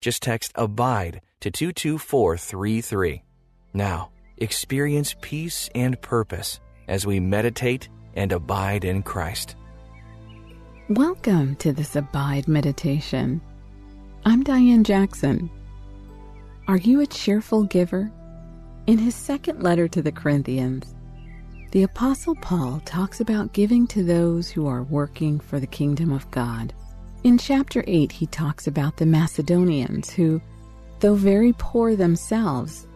Just text ABIDE to 22433. Now, experience peace and purpose as we meditate and abide in Christ. Welcome to this Abide Meditation. I'm Diane Jackson. Are you a cheerful giver? In his second letter to the Corinthians, the Apostle Paul talks about giving to those who are working for the kingdom of God. In chapter 8, he talks about the Macedonians who, though very poor themselves,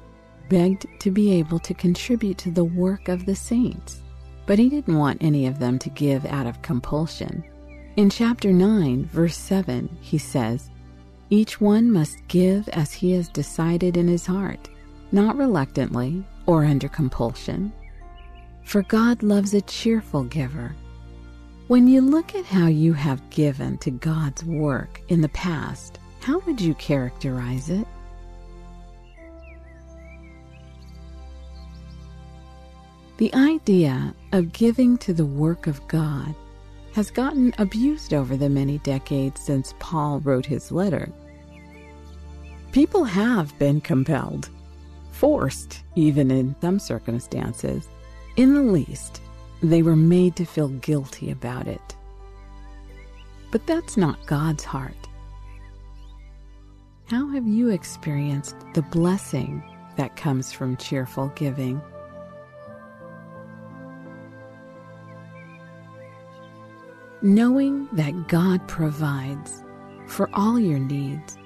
begged to be able to contribute to the work of the saints. But he didn't want any of them to give out of compulsion. In chapter 9, verse 7, he says, Each one must give as he has decided in his heart, not reluctantly or under compulsion. For God loves a cheerful giver. When you look at how you have given to God's work in the past, how would you characterize it? The idea of giving to the work of God has gotten abused over the many decades since Paul wrote his letter. People have been compelled, forced, even in some circumstances. In the least, they were made to feel guilty about it. But that's not God's heart. How have you experienced the blessing that comes from cheerful giving? Knowing that God provides for all your needs,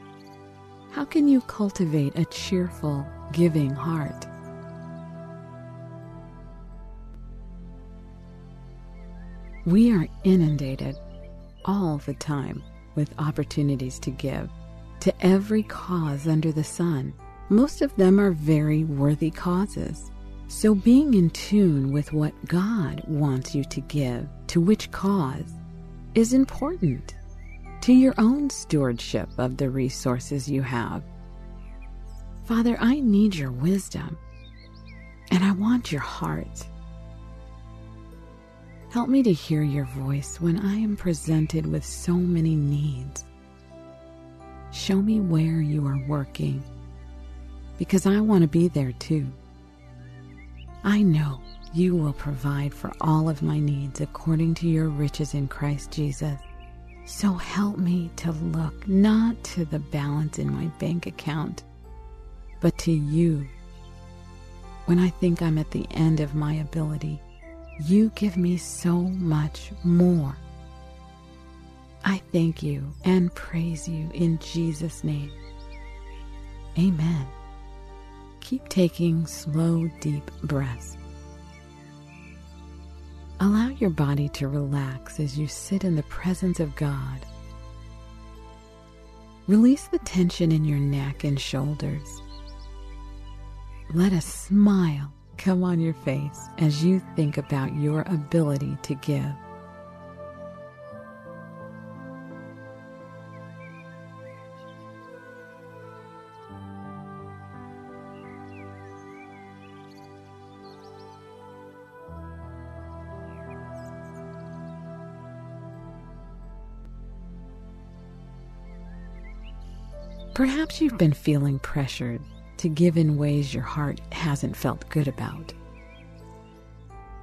how can you cultivate a cheerful, giving heart? We are inundated all the time with opportunities to give to every cause under the sun. Most of them are very worthy causes. So, being in tune with what God wants you to give to which cause is important to your own stewardship of the resources you have. Father, I need your wisdom and I want your heart. Help me to hear your voice when I am presented with so many needs. Show me where you are working because I want to be there too. I know you will provide for all of my needs according to your riches in Christ Jesus. So help me to look not to the balance in my bank account, but to you. When I think I'm at the end of my ability, you give me so much more. I thank you and praise you in Jesus' name. Amen. Keep taking slow, deep breaths. Allow your body to relax as you sit in the presence of God. Release the tension in your neck and shoulders. Let a smile come on your face as you think about your ability to give. Perhaps you've been feeling pressured to give in ways your heart hasn't felt good about.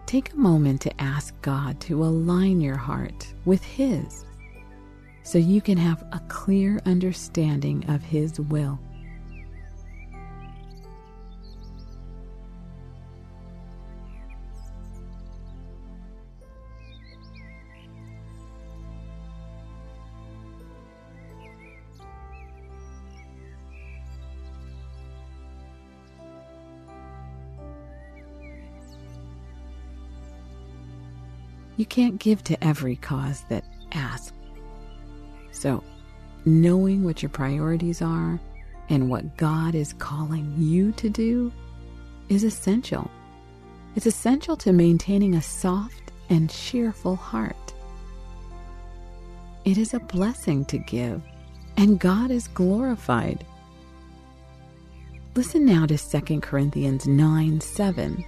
Take a moment to ask God to align your heart with His so you can have a clear understanding of His will. Can't give to every cause that asks. So, knowing what your priorities are and what God is calling you to do is essential. It's essential to maintaining a soft and cheerful heart. It is a blessing to give, and God is glorified. Listen now to 2 Corinthians 9 7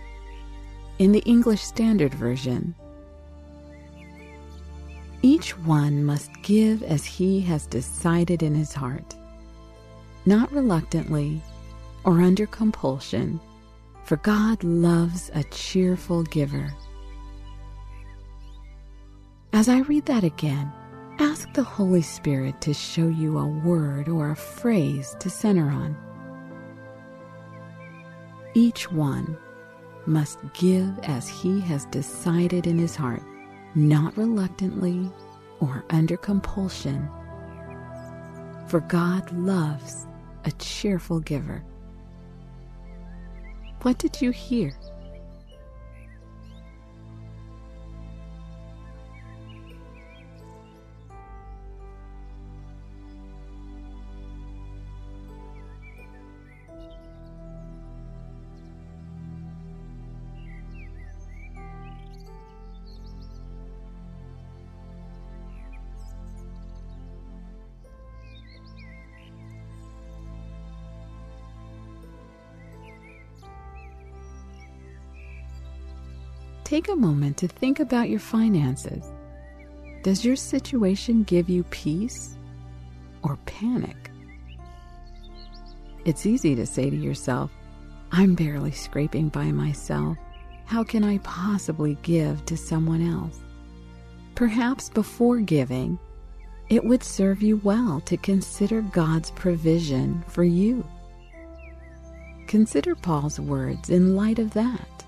in the English Standard Version. Each one must give as he has decided in his heart, not reluctantly or under compulsion, for God loves a cheerful giver. As I read that again, ask the Holy Spirit to show you a word or a phrase to center on. Each one must give as he has decided in his heart not reluctantly or under compulsion. For God loves a cheerful giver. What did you hear? Take a moment to think about your finances. Does your situation give you peace or panic? It's easy to say to yourself, I'm barely scraping by myself. How can I possibly give to someone else? Perhaps before giving, it would serve you well to consider God's provision for you. Consider Paul's words in light of that.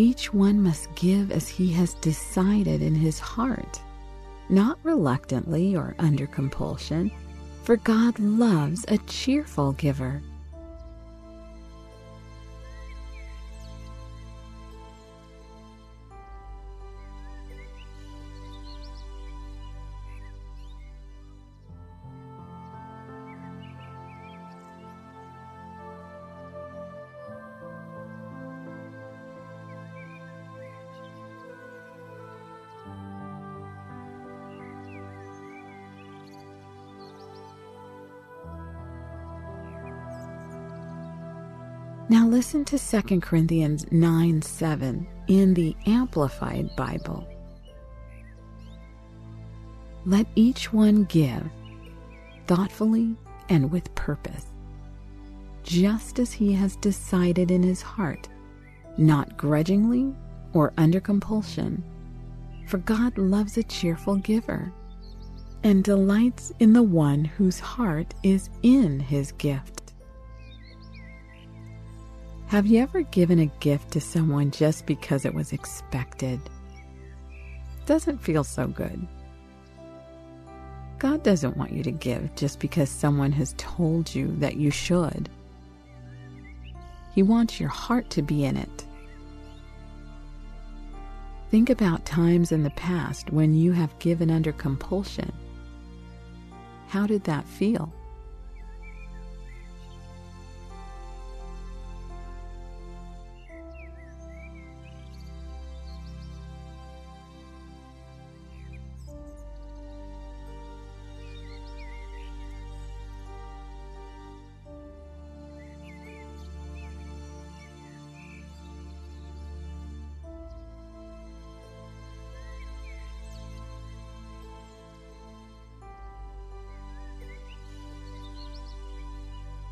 Each one must give as he has decided in his heart, not reluctantly or under compulsion, for God loves a cheerful giver. Now listen to 2 Corinthians 9 7 in the Amplified Bible. Let each one give thoughtfully and with purpose, just as he has decided in his heart, not grudgingly or under compulsion. For God loves a cheerful giver and delights in the one whose heart is in his gift. Have you ever given a gift to someone just because it was expected? Doesn't feel so good. God doesn't want you to give just because someone has told you that you should. He wants your heart to be in it. Think about times in the past when you have given under compulsion. How did that feel?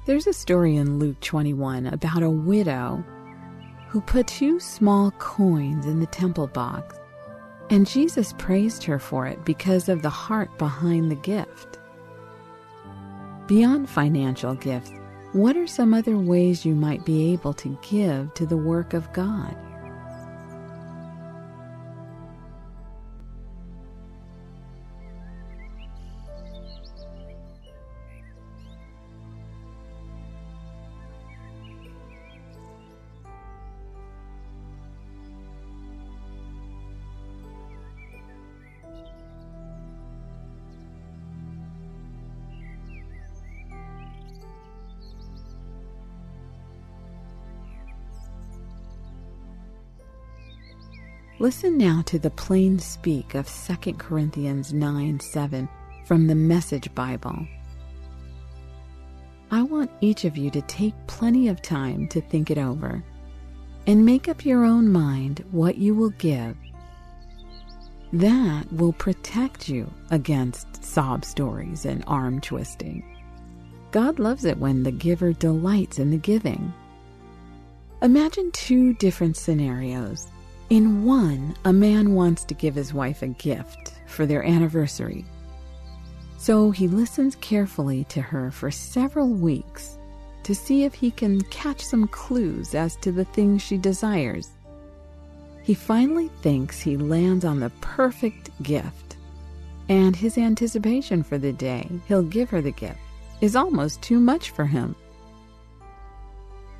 There's a story in Luke 21 about a widow who put two small coins in the temple box, and Jesus praised her for it because of the heart behind the gift. Beyond financial gifts, what are some other ways you might be able to give to the work of God? Listen now to the plain speak of 2 Corinthians 9 7 from the Message Bible. I want each of you to take plenty of time to think it over and make up your own mind what you will give. That will protect you against sob stories and arm twisting. God loves it when the giver delights in the giving. Imagine two different scenarios in one, a man wants to give his wife a gift for their anniversary. So he listens carefully to her for several weeks to see if he can catch some clues as to the things she desires. He finally thinks he lands on the perfect gift, and his anticipation for the day he'll give her the gift is almost too much for him.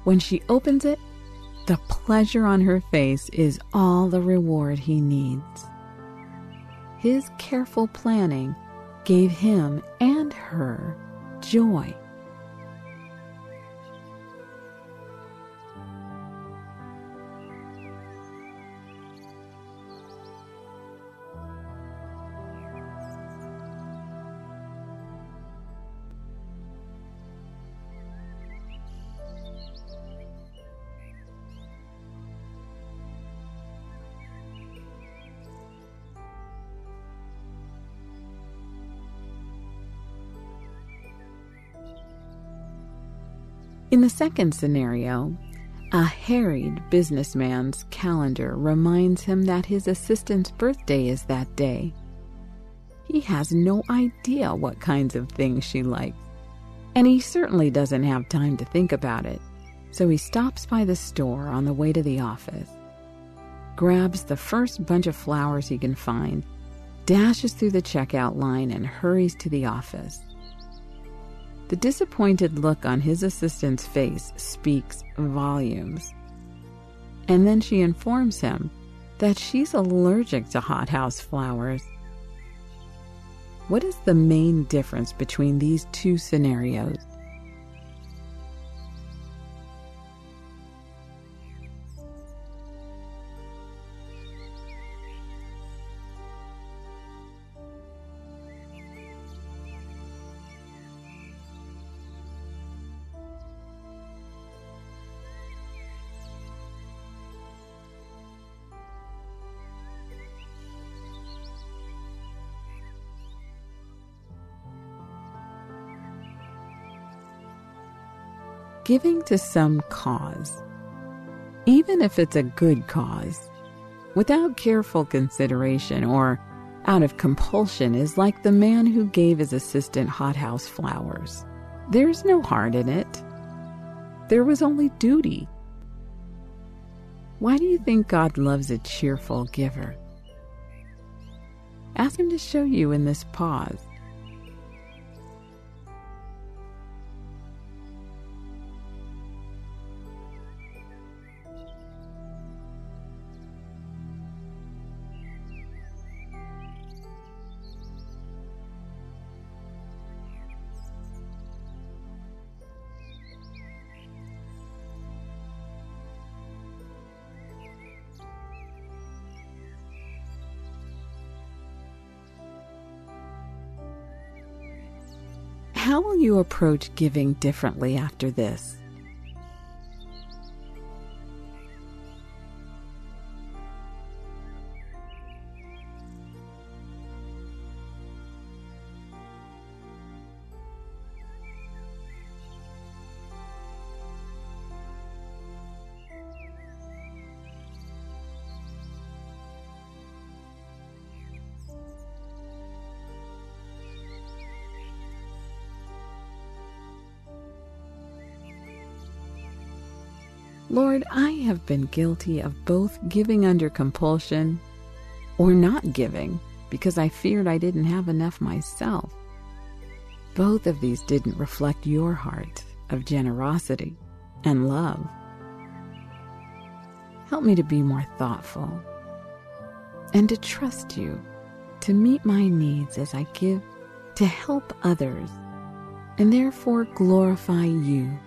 When she opens it, the pleasure on her face is all the reward he needs. His careful planning gave him and her joy. In the second scenario, a harried businessman's calendar reminds him that his assistant's birthday is that day. He has no idea what kinds of things she likes, and he certainly doesn't have time to think about it. So he stops by the store on the way to the office, grabs the first bunch of flowers he can find, dashes through the checkout line, and hurries to the office. The disappointed look on his assistant's face speaks volumes. And then she informs him that she's allergic to hothouse flowers. What is the main difference between these two scenarios? Giving to some cause, even if it's a good cause, without careful consideration or out of compulsion, is like the man who gave his assistant hothouse flowers. There's no heart in it. There was only duty. Why do you think God loves a cheerful giver? Ask Him to show you in this pause. How will you approach giving differently after this? Lord, I have been guilty of both giving under compulsion or not giving because I feared I didn't have enough myself. Both of these didn't reflect your heart of generosity and love. Help me to be more thoughtful and to trust you to meet my needs as I give to help others and therefore glorify you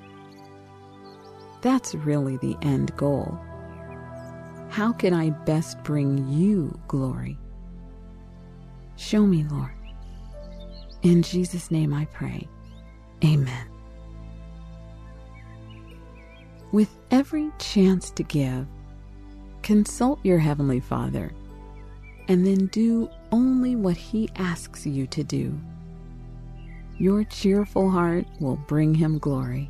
that's really the end goal. how can I best bring you glory? Show me, Lord. In Jesus' name I pray. Amen. With every chance to give, consult your Heavenly Father and then do only what He asks you to do. Your cheerful heart will bring Him glory.